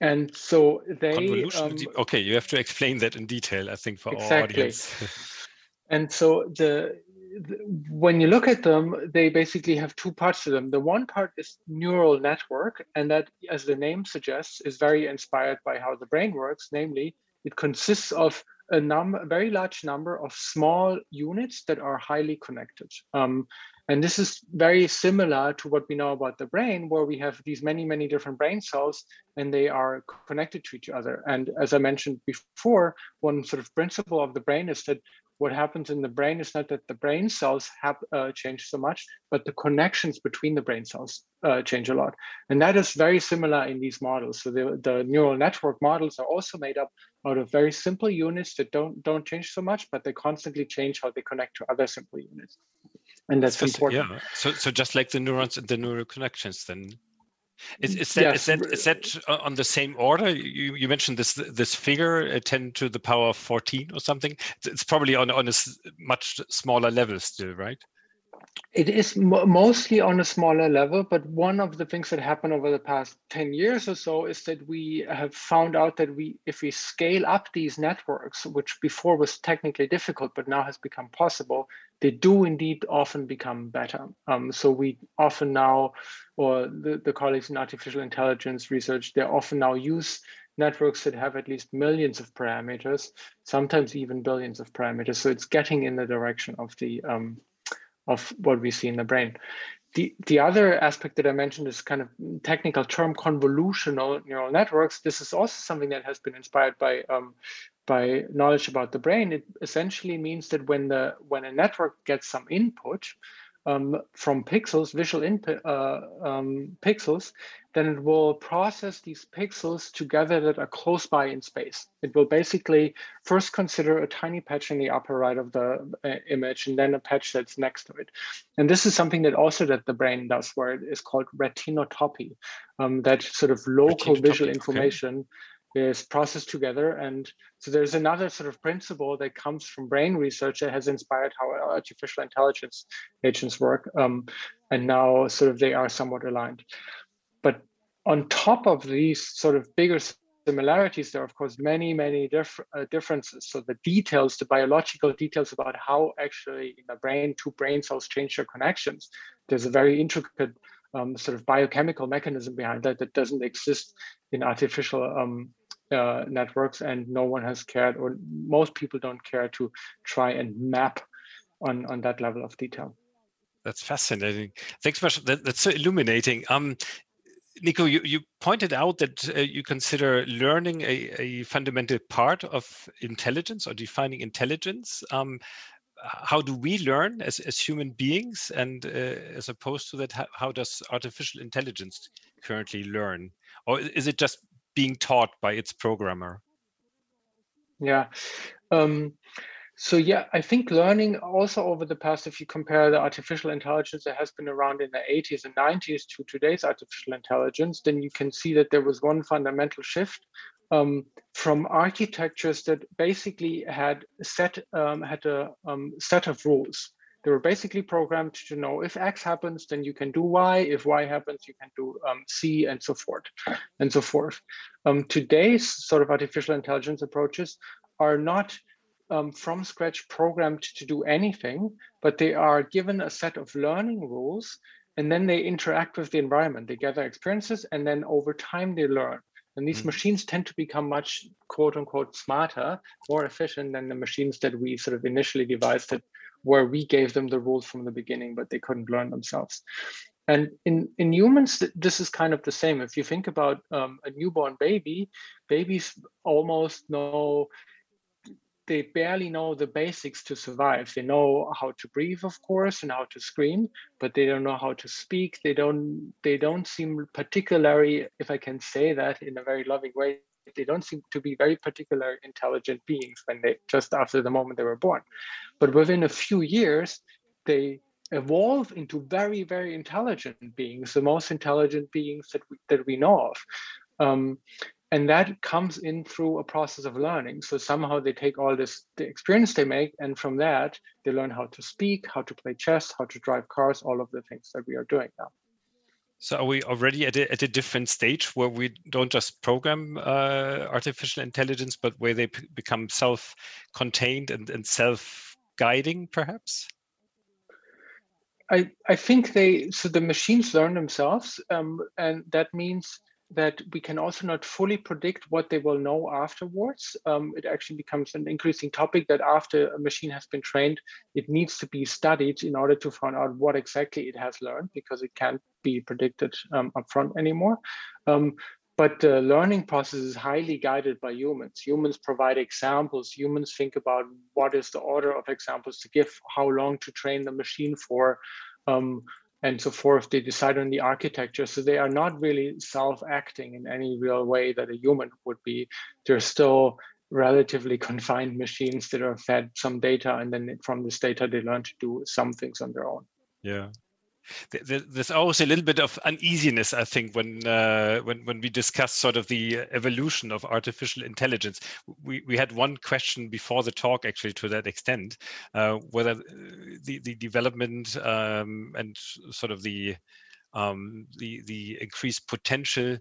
And so they um, deep, okay, you have to explain that in detail, I think, for exactly. our audience. (laughs) and so the when you look at them, they basically have two parts to them. The one part is neural network, and that, as the name suggests, is very inspired by how the brain works. Namely, it consists of a number, a very large number of small units that are highly connected. Um, and this is very similar to what we know about the brain, where we have these many, many different brain cells and they are connected to each other. And as I mentioned before, one sort of principle of the brain is that what happens in the brain is not that the brain cells have uh, changed so much, but the connections between the brain cells uh, change a lot. And that is very similar in these models. So the, the neural network models are also made up out of very simple units that don't don't change so much, but they constantly change how they connect to other simple units. And that's important. Yeah. So so just like the neurons and the neural connections, then is, is that, yes. is that is that on the same order? You you mentioned this this figure uh, ten to the power of fourteen or something. It's probably on on a much smaller level still, right? It is mostly on a smaller level, but one of the things that happened over the past 10 years or so is that we have found out that we, if we scale up these networks, which before was technically difficult, but now has become possible, they do indeed often become better. Um, so we often now, or the, the colleagues in artificial intelligence research, they often now use networks that have at least millions of parameters, sometimes even billions of parameters. So it's getting in the direction of the um, of what we see in the brain. The, the other aspect that I mentioned is kind of technical term convolutional neural networks. This is also something that has been inspired by um, by knowledge about the brain. It essentially means that when the when a network gets some input, um, from pixels, visual input uh, um, pixels, then it will process these pixels together that are close by in space. It will basically first consider a tiny patch in the upper right of the uh, image and then a patch that's next to it. And this is something that also that the brain does where it is called retinotopy, um, that sort of local visual information okay is processed together. And so there's another sort of principle that comes from brain research that has inspired how artificial intelligence agents work. Um, and now sort of they are somewhat aligned. But on top of these sort of bigger similarities, there are of course many, many diff uh, differences. So the details, the biological details about how actually in the brain two brain cells change their connections, there's a very intricate um, sort of biochemical mechanism behind that that doesn't exist in artificial um, uh, networks and no one has cared or most people don't care to try and map on on that level of detail. That's fascinating. Thanks much. That, that's so illuminating. Um, Nico, you, you pointed out that uh, you consider learning a, a, fundamental part of intelligence or defining intelligence. Um, how do we learn as, as human beings? And uh, as opposed to that, how, how, does artificial intelligence currently learn? Or is it just being taught by its programmer? Yeah. Um, so yeah, I think learning also over the past, if you compare the artificial intelligence that has been around in the 80s and 90s to today's artificial intelligence, then you can see that there was one fundamental shift um, from architectures that basically had set um, had a um, set of rules. They were basically programmed to know if X happens, then you can do Y. If Y happens, you can do um, C, and so forth, and so forth. Um, today's sort of artificial intelligence approaches are not um, from scratch programmed to do anything, but they are given a set of learning rules and then they interact with the environment. They gather experiences and then over time they learn. And these mm. machines tend to become much quote unquote smarter, more efficient than the machines that we sort of initially devised that where we gave them the rules from the beginning, but they couldn't learn themselves. And in, in humans, this is kind of the same. If you think about um, a newborn baby, babies almost know they barely know the basics to survive. They know how to breathe, of course, and how to scream, but they don't know how to speak. They don't they don't seem particularly, if I can say that in a very loving way, they don't seem to be very particular intelligent beings when they just after the moment they were born. But within a few years, they evolve into very, very intelligent beings, the most intelligent beings that we, that we know of. Um, and that comes in through a process of learning so somehow they take all this the experience they make and from that they learn how to speak how to play chess how to drive cars all of the things that we are doing now so are we already at a, at a different stage where we don't just program uh, artificial intelligence but where they become self-contained and, and self-guiding perhaps? I, I think they so the machines learn themselves um, and that means that we can also not fully predict what they will know afterwards. Um, it actually becomes an increasing topic that after a machine has been trained, it needs to be studied in order to find out what exactly it has learned because it can't be predicted um, upfront anymore. Um, but the learning process is highly guided by humans. Humans provide examples. Humans think about what is the order of examples to give, how long to train the machine for, um, and so forth. They decide on the architecture. So they are not really self-acting in any real way that a human would be. They're still relatively confined machines that are fed some data and then from this data they learn to do some things on their own. Yeah there's always a little bit of uneasiness, I think, when uh, when when we discuss sort of the evolution of artificial intelligence. We we had one question before the talk, actually, to that extent, uh, whether the the development um, and sort of the um, the the increased potential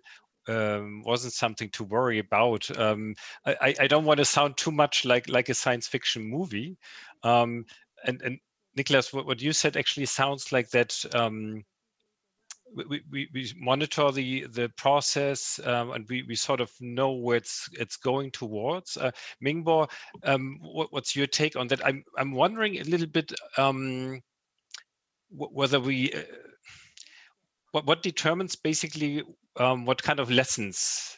um, wasn't something to worry about. Um, I, I don't want to sound too much like like a science fiction movie, um, and and Niklas, what, what you said actually sounds like that um, we, we, we monitor the the process um, and we, we sort of know where it's it's going towards. Uh, Mingbo, um, what, what's your take on that? I'm I'm wondering a little bit um, whether we uh, what what determines basically um, what kind of lessons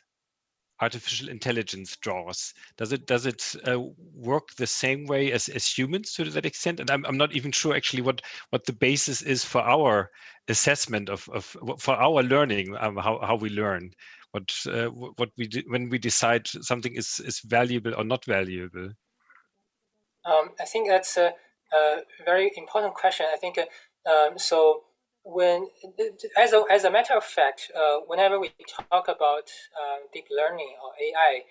artificial intelligence draws? Does it does it uh, work the same way as, as humans to that extent? And I'm, I'm not even sure actually what what the basis is for our assessment of, of for our learning um, how, how we learn. What uh, what we do when we decide something is is valuable or not valuable. Um, i think that's a, a, very important question. I think uh, um, so when as a, as a matter of fact, uh, whenever we talk about uh, deep learning or AI,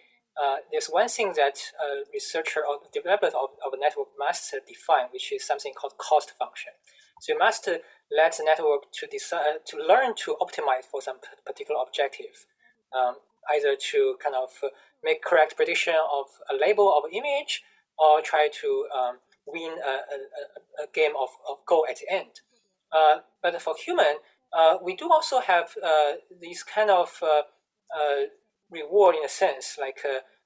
uh, there's one thing that a researcher or developer of, of a network must define, which is something called cost function. So you must let the network to decide to learn to optimize for some particular objective, um, either to kind of make correct prediction of a label of image or try to um, win a, a, a, game of, of Go at the end. Uh, but for human, uh, we do also have uh, these kind of reward in a sense, like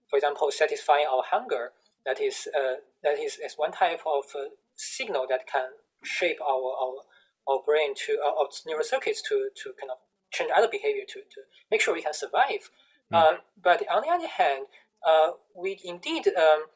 for example, satisfying our hunger. That is that is as one type of signal that can shape our our, our brain to uh, our neural circuits to to kind of change other behavior to, to make sure we can survive. Mm. but on the other hand, uh, we indeed um,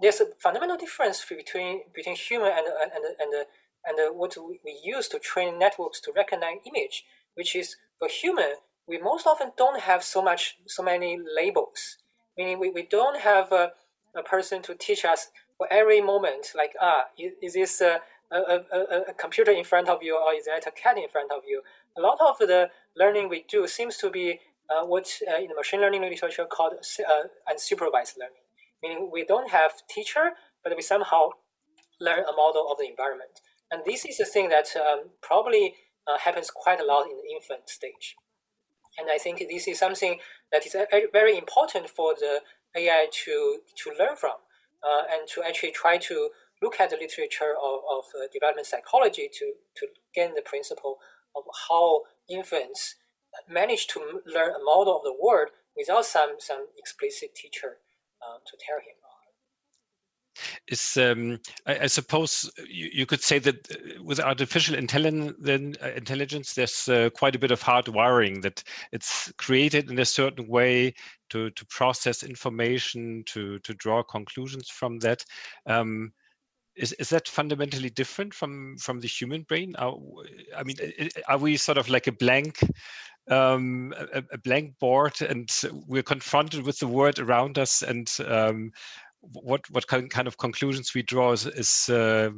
there's a fundamental difference between between human and and and and, and what we use to train networks to recognize image, which is for human we most often don't have so much so many labels. Meaning we, we don't have a, a person to teach us for every moment like ah is, is this a, a, a, a computer in front of you or is that a cat in front of you? A lot of the learning we do seems to be uh, what uh, in the machine learning literature called uh, unsupervised learning, meaning we don't have teacher, but we somehow learn a model of the environment. And this is a thing that um, probably uh, happens quite a lot in the infant stage. And I think this is something that is very important for the AI to, to learn from uh, and to actually try to look at the literature of, of uh, development psychology to, to gain the principle of how infants manage to learn a model of the world without some, some explicit teacher uh, to tell him is um, I, I, suppose you, you, could say that uh, with artificial intelligence, uh, intelligence there's uh, quite a bit of hard wiring that it's created in a certain way to to process information to to draw conclusions from that. Um, is, is that fundamentally different from from the human brain? Are, i mean are we sort of like a blank um, a, a, blank board and we're confronted with the world around us and um, what what kind of conclusions we draw is is, uh,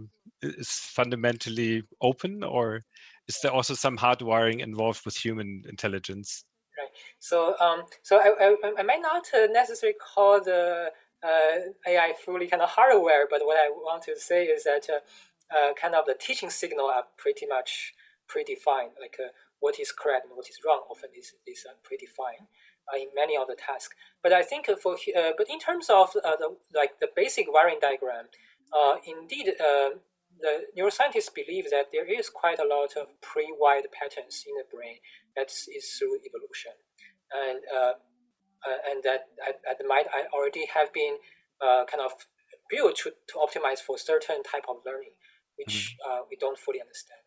is fundamentally open, or is there also some hardwiring involved with human intelligence? Right. So um, so I, I, I might not uh, necessarily call the uh, AI fully kind of hardware, but what I want to say is that uh, uh, kind of the teaching signal are pretty much predefined, like uh, what is correct and what is wrong often is, is predefined. Uh, in many of the tasks. But I think for uh, but in terms of uh, the like the basic wiring diagram, indeed the neuroscientists believe that there is quite a lot of pre-wired patterns in the brain that is through evolution, and uh, and that, that might already have been uh, kind of built to, to optimize for certain type of learning, which mm-hmm. uh, we don't fully understand.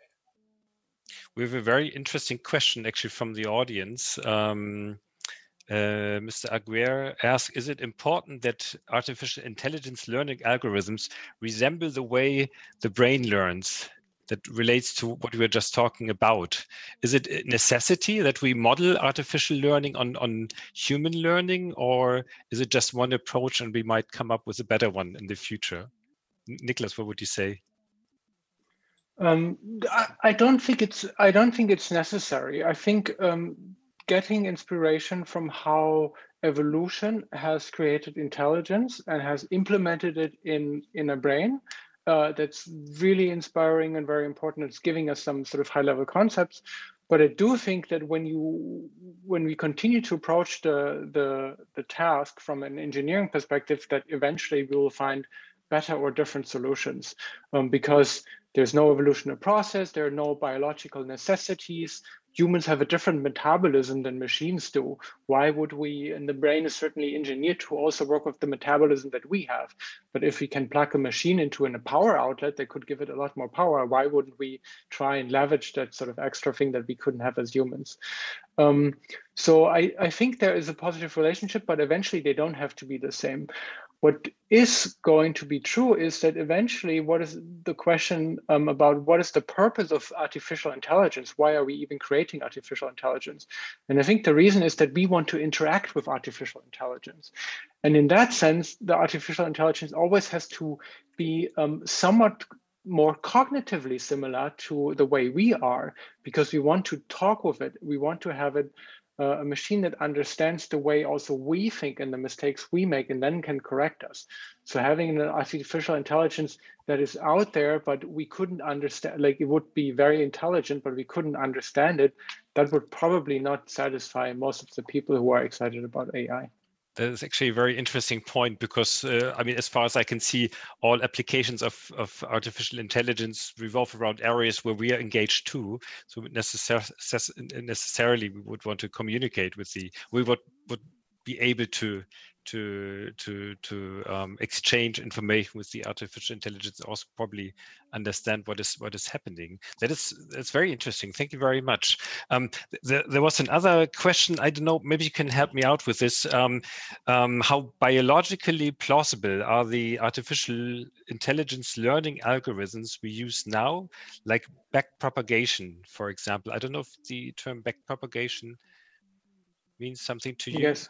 We have a very interesting question actually from the audience. Um, uh, Mr. Aguirre asks, is it important that artificial intelligence learning algorithms resemble the way the brain learns that relates to what we were just talking about? Is it a necessity that we model artificial learning on, on human learning, or is it just one approach and we might come up with a better one in the future? Nicholas, what would you say? Um, I, I, don't think it's I don't think it's necessary. I think um, getting inspiration from how evolution has created intelligence and has implemented it in in a brain uh, that's really inspiring and very important. It's giving us some sort of high level concepts. But i do think that when you when we continue to approach the the the task from an engineering perspective that eventually we will find better or different solutions um, because there's no evolutionary process there are no biological necessities humans have a different metabolism than machines do. Why would we, and the brain is certainly engineered to also work with the metabolism that we have. But if we can plug a machine into a power outlet that could give it a lot more power, why wouldn't we try and leverage that sort of extra thing that we couldn't have as humans? Um, so I, I think there is a positive relationship, but eventually they don't have to be the same. What is going to be true is that eventually, what is the question um, about what is the purpose of artificial intelligence? Why are we even creating artificial intelligence? And I think the reason is that we want to interact with artificial intelligence. And in that sense, the artificial intelligence always has to be um, somewhat more cognitively similar to the way we are because we want to talk with it. We want to have it uh, a machine that understands the way also we think and the mistakes we make and then can correct us. So having an artificial intelligence that is out there, but we couldn't understand, like it would be very intelligent, but we couldn't understand it, that would probably not satisfy most of the people who are excited about AI. That is actually a very interesting point because, uh, I mean, as far as I can see, all applications of, of artificial intelligence revolve around areas where we are engaged too. So necessar- necessarily, we would want to communicate with the, we would, would be able to to to to um, exchange information with the artificial intelligence also probably understand what is what is happening. That is that's very interesting. Thank you very much. Um, th there was another question. I don't know maybe you can help me out with this. Um, um how biologically plausible are the artificial intelligence learning algorithms we use now? Like backpropagation for example. I don't know if the term backpropagation means something to you. Yes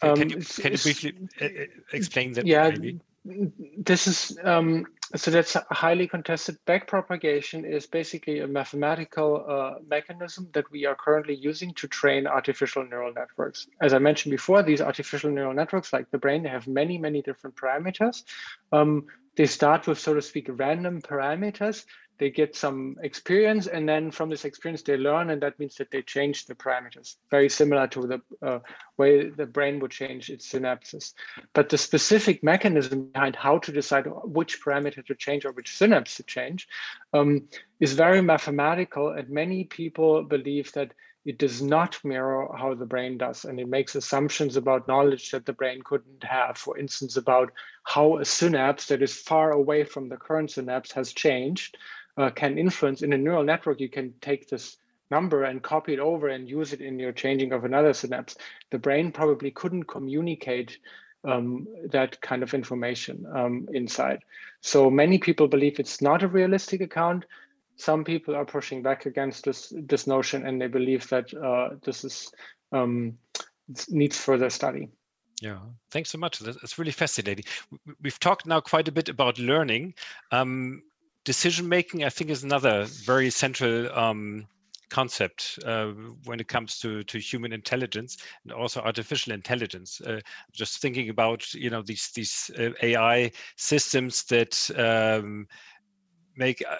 can, can, you, um, can you briefly uh, uh, explain that? Yeah, maybe? this is um, so that's highly contested. Backpropagation is basically a mathematical uh, mechanism that we are currently using to train artificial neural networks. As I mentioned before, these artificial neural networks, like the brain, they have many, many different parameters. Um, they start with, so to speak, random parameters they get some experience and then from this experience they learn and that means that they change the parameters. Very similar to the uh, way the brain would change its synapses. But the specific mechanism behind how to decide which parameter to change or which synapse to change um, is very mathematical and many people believe that it does not mirror how the brain does and it makes assumptions about knowledge that the brain couldn't have. For instance about how a synapse that is far away from the current synapse has changed uh, can influence in a neural network you can take this number and copy it over and use it in your changing of another synapse the brain probably couldn't communicate um, that kind of information um, inside so many people believe it's not a realistic account some people are pushing back against this this notion and they believe that uh, this is um, needs further study yeah, thanks so much. That's really fascinating. We've talked now quite a bit about learning. Um, decision making, I think, is another very central um, concept uh, when it comes to to human intelligence and also artificial intelligence. Uh, just thinking about you know these these uh, AI systems that um, make uh,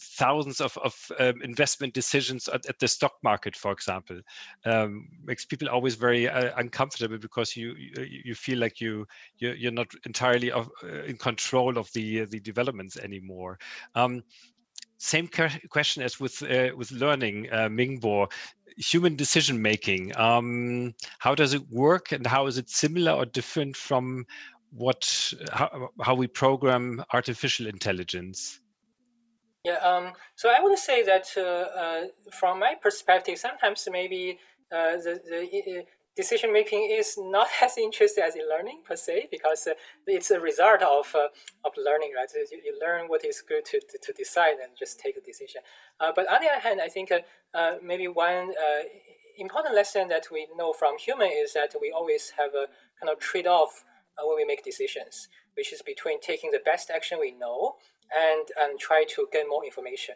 thousands of, of um, investment decisions at, at, the stock market, for example, um, makes people always very uh, uncomfortable because you, you, you feel like you you're, you're not entirely of, uh, in control of the the developments anymore. Um, same question as with uh, with learning, uh, Mingbo. Human decision making. Um, how does it work, and how is it similar or different from what how, how we program artificial intelligence? Yeah, um, so I would say that uh, uh, from my perspective, sometimes maybe uh, the, the decision making is not (laughs) as interesting as in learning per se, because it's a result of, of learning, right? You, you, learn what is good to, to, to, decide and just take a decision. but on the other hand, I think maybe one important lesson that we know from human is that we always have a kind of trade-off when we make decisions, which is between taking the best action we know and and try to get more information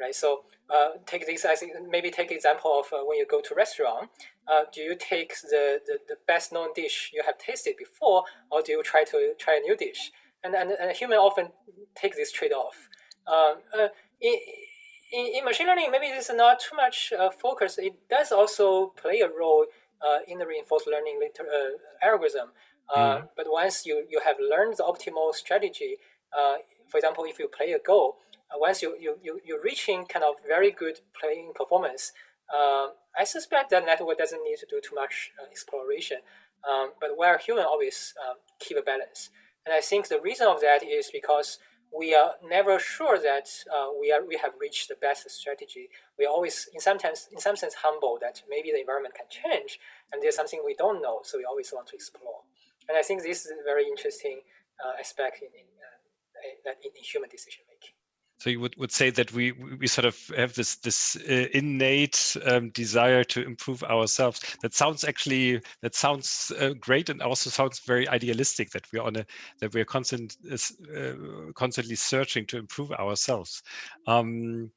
right? So uh, take this as maybe take example of uh, when you go to restaurant uh, do you take the, the, the best known dish you have tasted before or do you try to try a new dish? And and, and human often take this trade-off. Um, uh, in, in, in, machine learning maybe this is not too much uh, focus. It does also play a role uh, in the reinforced learning algorithm. Mm. but once you, you have learned the optimal strategy for example, if you play a Go, uh, once you, you, you, you're reaching kind of very good playing performance, uh, I suspect that network doesn't need to do too much uh, exploration. Um, but where human always um, keep a balance. And I think the reason of that is because we are never sure that uh, we are we have reached the best strategy. We are always, in some sense, in some sense, humble that maybe the environment can change, and there's something we don't know, so we always want to explore. And I think this is a very interesting uh, aspect in, in that in, in human decision making. So you would, would say that we we sort of have this this uh, innate um, desire to improve ourselves. That sounds actually that sounds uh, great and also sounds very idealistic. That we're on a that we're constant uh, constantly searching to improve ourselves. Um,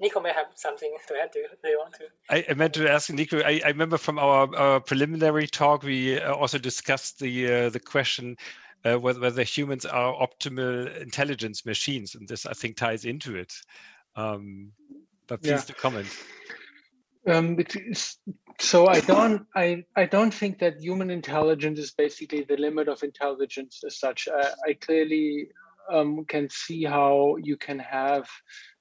Nico may have something to add. Do you, do you want to? I, I, meant to ask Nico. I, I remember from our, our, preliminary talk, we uh, also discussed the uh, the question uh, whether, whether, humans are optimal intelligence machines, and this I think ties into it. Um, but please yeah. to comment. Um, so I don't I, I don't think that human intelligence is basically the limit of intelligence as such. I, I clearly um, can see how you can have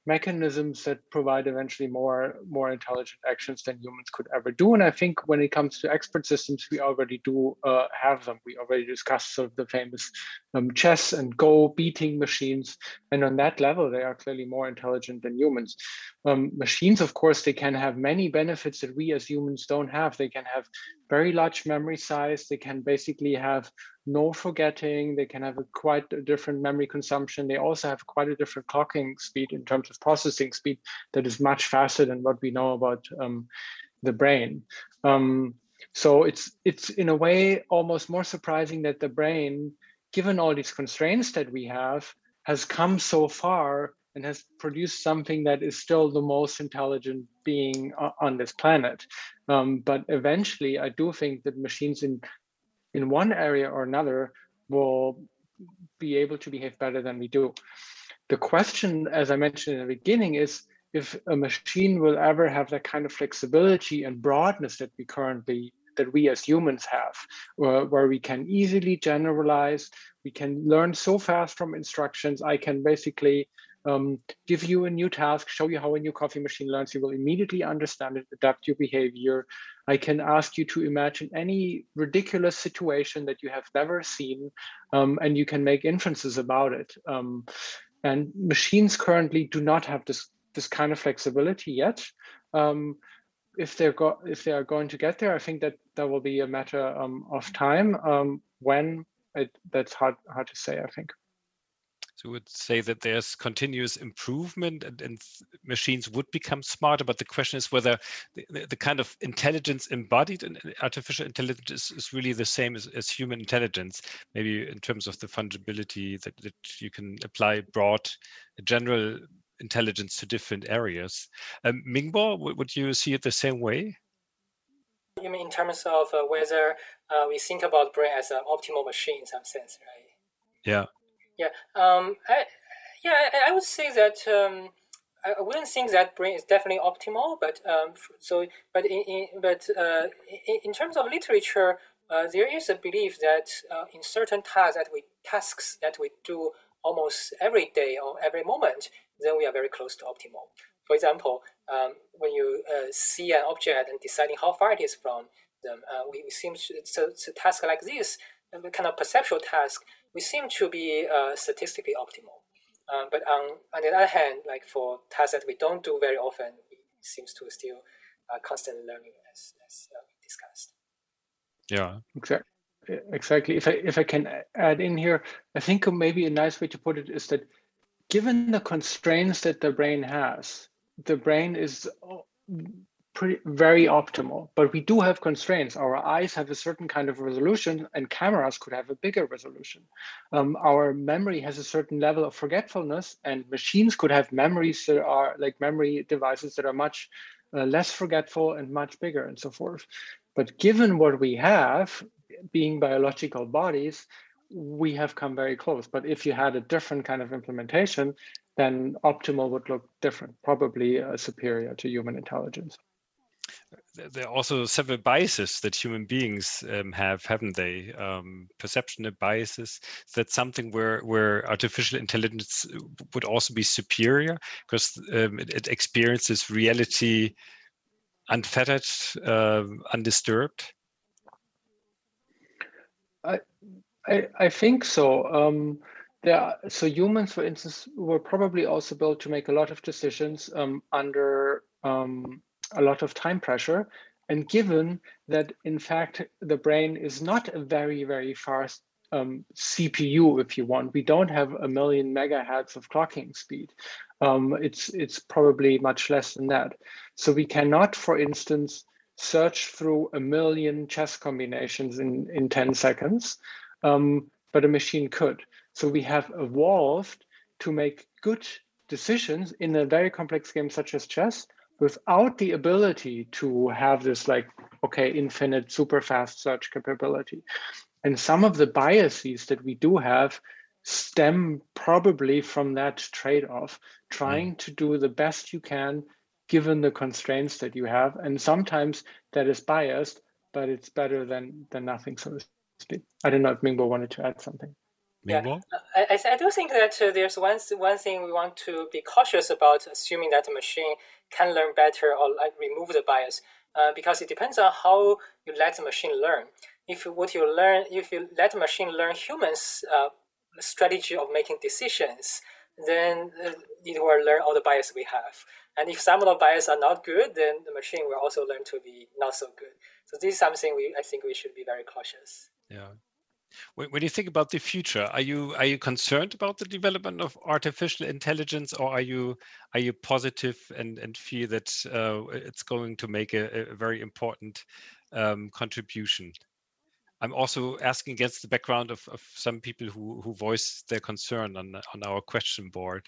mechanisms that provide eventually more more intelligent actions than humans could ever do. And I think when it comes to expert systems, we already do uh, have them. We already discussed sort of the famous um, chess and Go beating machines, and on that level, they are clearly more intelligent than humans. Um, machines, of course, they can have many benefits that we as humans don't have. They can have very large memory size. They can basically have no forgetting. They can have a quite a different memory consumption. They also have quite a different clocking speed in terms of processing speed that is much faster than what we know about um, the brain. Um, so it's it's in a way almost more surprising that the brain, given all these constraints that we have, has come so far and has produced something that is still the most intelligent being on this planet. Um, but eventually, I do think that machines in in one area or another will be able to behave better than we do. The question, as I mentioned in the beginning, is if a machine will ever have that kind of flexibility and broadness that we currently that we as humans have, where, where we can easily generalize, we can learn so fast from instructions. I can basically um, give you a new task, show you how a new coffee machine learns. You will immediately understand it, adapt your behavior. I can ask you to imagine any ridiculous situation that you have never seen, um, and you can make inferences about it. Um, and machines currently do not have this this kind of flexibility yet. Um, if they're go if they are going to get there, I think that that will be a matter um, of time. Um, when it, that's hard hard to say. I think. So would say that there's continuous improvement and, and, machines would become smarter, but the question is whether the, the kind of intelligence embodied in artificial intelligence is, is really the same as, as, human intelligence, maybe in terms of the fungibility that, that you can apply broad general intelligence to different areas. Um, Mingbo, would you see it the same way? You mean in terms of uh, whether uh, we think about brain as an optimal machine in some sense, right? Yeah. Yeah, um, I, yeah, I, I would say that um, I wouldn't think that brain is definitely optimal, but um, so but in, in but uh, in, in terms of literature, uh, there is a belief that uh, in certain tasks that we tasks that we do almost every day or every moment, then we are very close to optimal. For example, um, when you uh, see an object and deciding how far it is from them, uh, we, we seem to, so, so task like this, kind of perceptual task, we seem to be uh, statistically optimal. Um, but on, on the other hand, like for tasks that we don't do very often, it seems to still uh, constantly learning as, as uh, discussed. Yeah, exactly. Exactly. If I if I can add in here, I think maybe a nice way to put it is that given the constraints that the brain has, the brain is pretty very optimal. But we do have constraints. Our eyes have a certain kind of resolution and cameras could have a bigger resolution. Um, our memory has a certain level of forgetfulness and machines could have memories that are like memory devices that are much uh, less forgetful and much bigger and so forth. But given what we have being biological bodies we have come very close. But if you had a different kind of implementation then optimal would look different probably uh, superior to human intelligence there are also several biases that human beings um, have, haven't they? Um, perception biases. That's something where where artificial intelligence would also be superior because um, it, it, experiences reality unfettered, uh, undisturbed. I, I, I think so. Um, there are, so humans, for instance, were probably also built to make a lot of decisions um, under a lot of time pressure. And given that, in fact, the brain is not a very, very fast um, CPU, if you want, we don't have a million megahertz of clocking speed. Um, it's, it's probably much less than that. So we cannot, for instance, search through a million chess combinations in, in 10 seconds, um, but a machine could. So we have evolved to make good decisions in a very complex game such as chess without the ability to have this like, okay, infinite super fast search capability. And some of the biases that we do have stem probably from that trade-off, trying mm. to do the best you can given the constraints that you have. And sometimes that is biased, but it's better than than nothing, so to speak. I don't know if Mingbo wanted to add something. Yeah, I, I do think that uh, there's one one thing we want to be cautious about, assuming that the machine can learn better or like remove the bias, uh, because it depends on how you let the machine learn. If what you learn, if you let the machine learn humans' uh, strategy of making decisions, then uh, it will learn all the bias we have. And if some of the bias are not good, then the machine will also learn to be not so good. So this is something we I think we should be very cautious. Yeah. When, you think about the future, are you are you concerned about the development of artificial intelligence, or are you are you positive and and feel that uh, it's going to make a, a very important um, contribution? I'm also asking against the background of, of some people who who voice their concern on on our question board.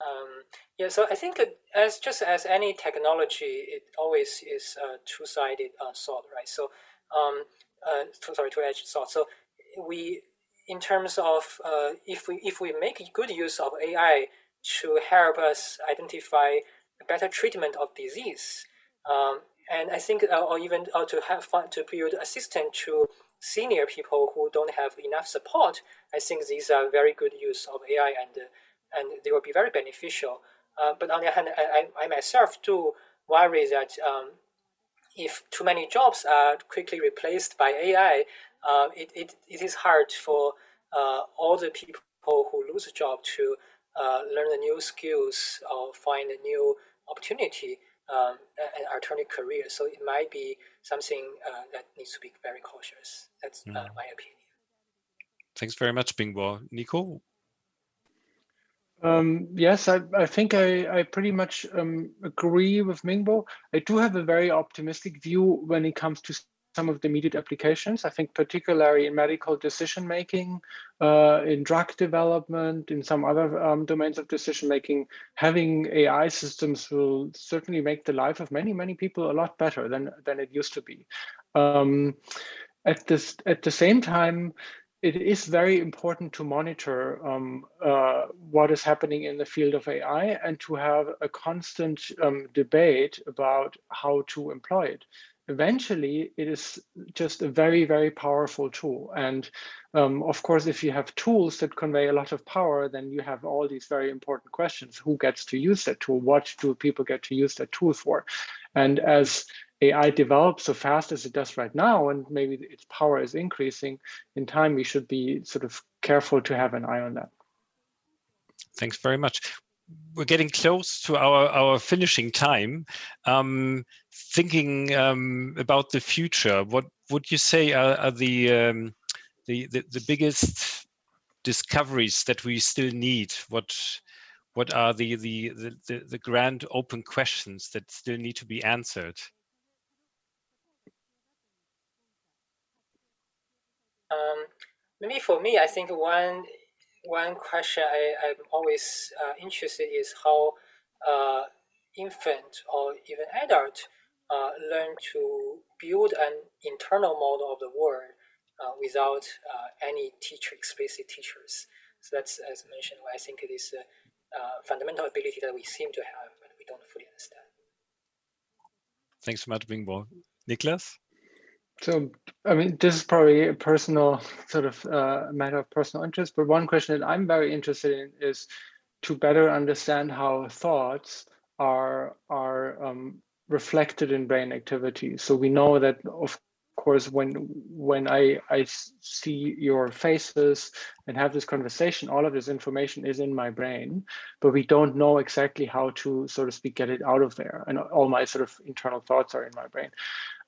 Um, yeah, so I think as just as any technology, it always is a two-sided uh, sword, right? So um, uh, sorry, two-edged sword. So we, in terms of uh, if we if we make good use of AI to help us identify better treatment of disease, um, and I think, uh, or even uh, to have fun, to build assistant to senior people who don't have enough support, I think these are very good use of AI and and they will be very beneficial. Uh, but on the other hand, I, I, myself do worry that um, if too many jobs are quickly replaced by AI, uh, it, it, it is hard for uh, all the people who lose a job to uh, learn the new skills or find a new opportunity um, an alternate career. So it might be something uh, that needs to be very cautious. That's mm. my opinion. Thanks very much, Mingbo. Nico, um, yes, I, I think I, I pretty much um, agree with Mingbo. I do have a very optimistic view when it comes to some of the immediate applications. I think particularly in medical decision making, uh, in drug development, in some other um, domains of decision making, having AI systems will certainly make the life of many, many people a lot better than, than it used to be. Um, at, this, at the same time, it is very important to monitor um, uh, what is happening in the field of AI and to have a constant um, debate about how to employ it. Eventually, it is just a very, very powerful tool. And um, of course, if you have tools that convey a lot of power, then you have all these very important questions. Who gets to use that tool? What do people get to use that tool for? And as AI develops so fast as it does right now, and maybe its power is increasing in time, we should be sort of careful to have an eye on that. Thanks very much. We're getting close to our, our finishing time. Um, thinking um, about the future, what would you say are, are the, um, the, the, the biggest discoveries that we still need? What what are the, the the the grand open questions that still need to be answered? Um, maybe for me, I think one one question I, I'm always uh, interested is how uh, infant or even adult uh, learn to build an internal model of the world uh, without uh, any teacher, explicit teachers. So that's, as mentioned, why I think it is a fundamental ability that we seem to have, but we don't fully understand. Thanks so much, Mingbo. Niklas? So, I mean, this is probably a personal sort of uh, matter of personal interest, but one question that I'm very interested in is to better understand how thoughts are are um, reflected in brain activity. So we know that, of course, when when I I see your faces and have this conversation, all of this information is in my brain, but we don't know exactly how to, so to speak, get it out of there. And all my sort of internal thoughts are in my brain.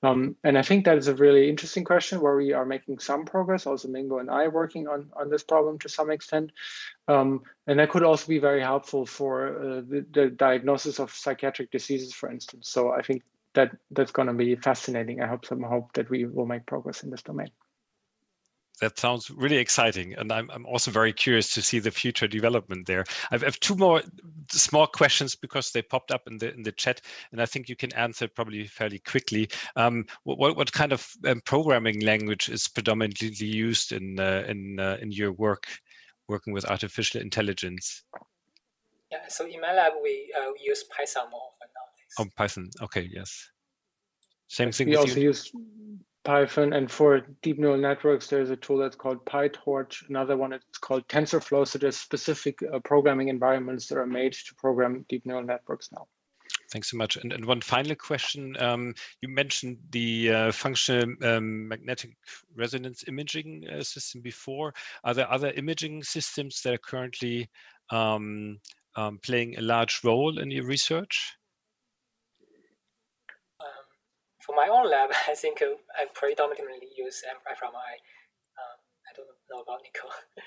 Um, and I think that is a really interesting question where we are making some progress. Also, Mingbo and I are working on, on this problem to some extent. Um, and that could also be very helpful for uh, the, the, diagnosis of psychiatric diseases, for instance. So I think that that's going to be fascinating. I hope some hope that we will make progress in this domain that sounds really exciting. And I'm, I'm also very curious to see the future development there. I have two more small questions because they popped up in the in the chat, and I think you can answer probably fairly quickly. Um, what, what kind of um, programming language is predominantly used in uh, in uh, in your work working with artificial intelligence? Yeah, so in my lab we uh, use Python more often nowadays. Oh, Python. Okay, yes. Same thing. We also you? use Python. And for deep neural networks, there's a tool that's called PyTorch. Another one it's called TensorFlow. So there's specific uh, programming environments that are made to program deep neural networks now. Thanks so much. And, and one final question. Um, you mentioned the uh, functional um, magnetic resonance imaging uh, system before. Are there other imaging systems that are currently um, um playing a large role in your research? Um, for my own lab, (laughs) I think uh, I predominantly use fMRI. Um, I don't know about Nico. (laughs)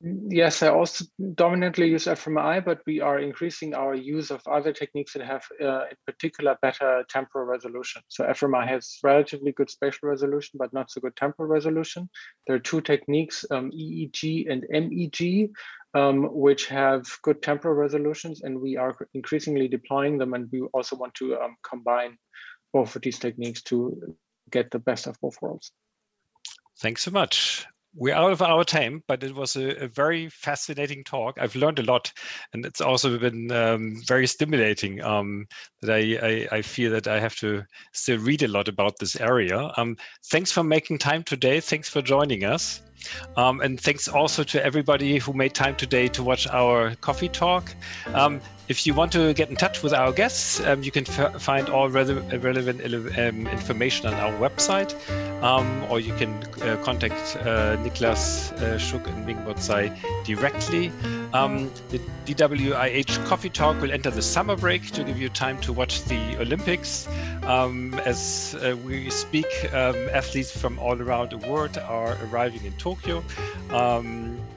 Yes, I also dominantly use fMRI, but we are increasing our use of other techniques that have, uh, in particular, better temporal resolution. So fMRI has relatively good spatial resolution, but not so good temporal resolution. There are two techniques, um, EEG and MEG, um, which have good temporal resolutions, and we are increasingly deploying them. And we also want to um, combine both of these techniques to get the best of both worlds. Thanks so much we're out of our time, but it was a, a, very fascinating talk. I've learned a lot, and it's also been um, very stimulating. Um, that I, I, I feel that I have to still read a lot about this area. Um, thanks for making time today. Thanks for joining us. Um, and thanks also to everybody who made time today to watch our coffee talk. Um, if you want to get in touch with our guests, um, you can find all re relevant um, information on our website, um, or you can uh, contact uh, Niklas uh, Schuck and Mingbo Cai directly. Um, the DWIH Coffee Talk will enter the summer break to give you time to watch the Olympics. As uh, we speak, athletes from all around the world are arriving in Tokyo. Um,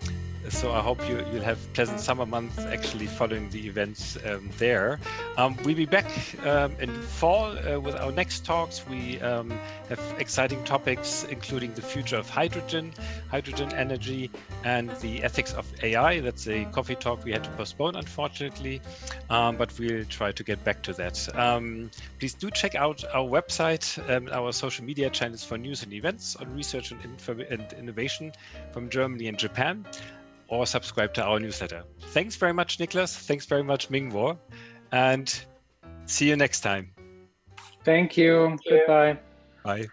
so I hope you, you'll have pleasant summer months actually following the events um, there. Um, we'll be back um, in fall uh, with our next talks. We um, have exciting topics, including the future of hydrogen, hydrogen energy, and the ethics of AI. That's a coffee talk we had to postpone, unfortunately, um, but we'll try to get back to that. Um, please do check out our website, our social media channels for news and events on research and, and innovation from Germany and Japan or subscribe to our newsletter. Thanks very much, Niklas. Thanks very much, Mingbo. And see you next time. Thank you. Thank you. Goodbye. Bye.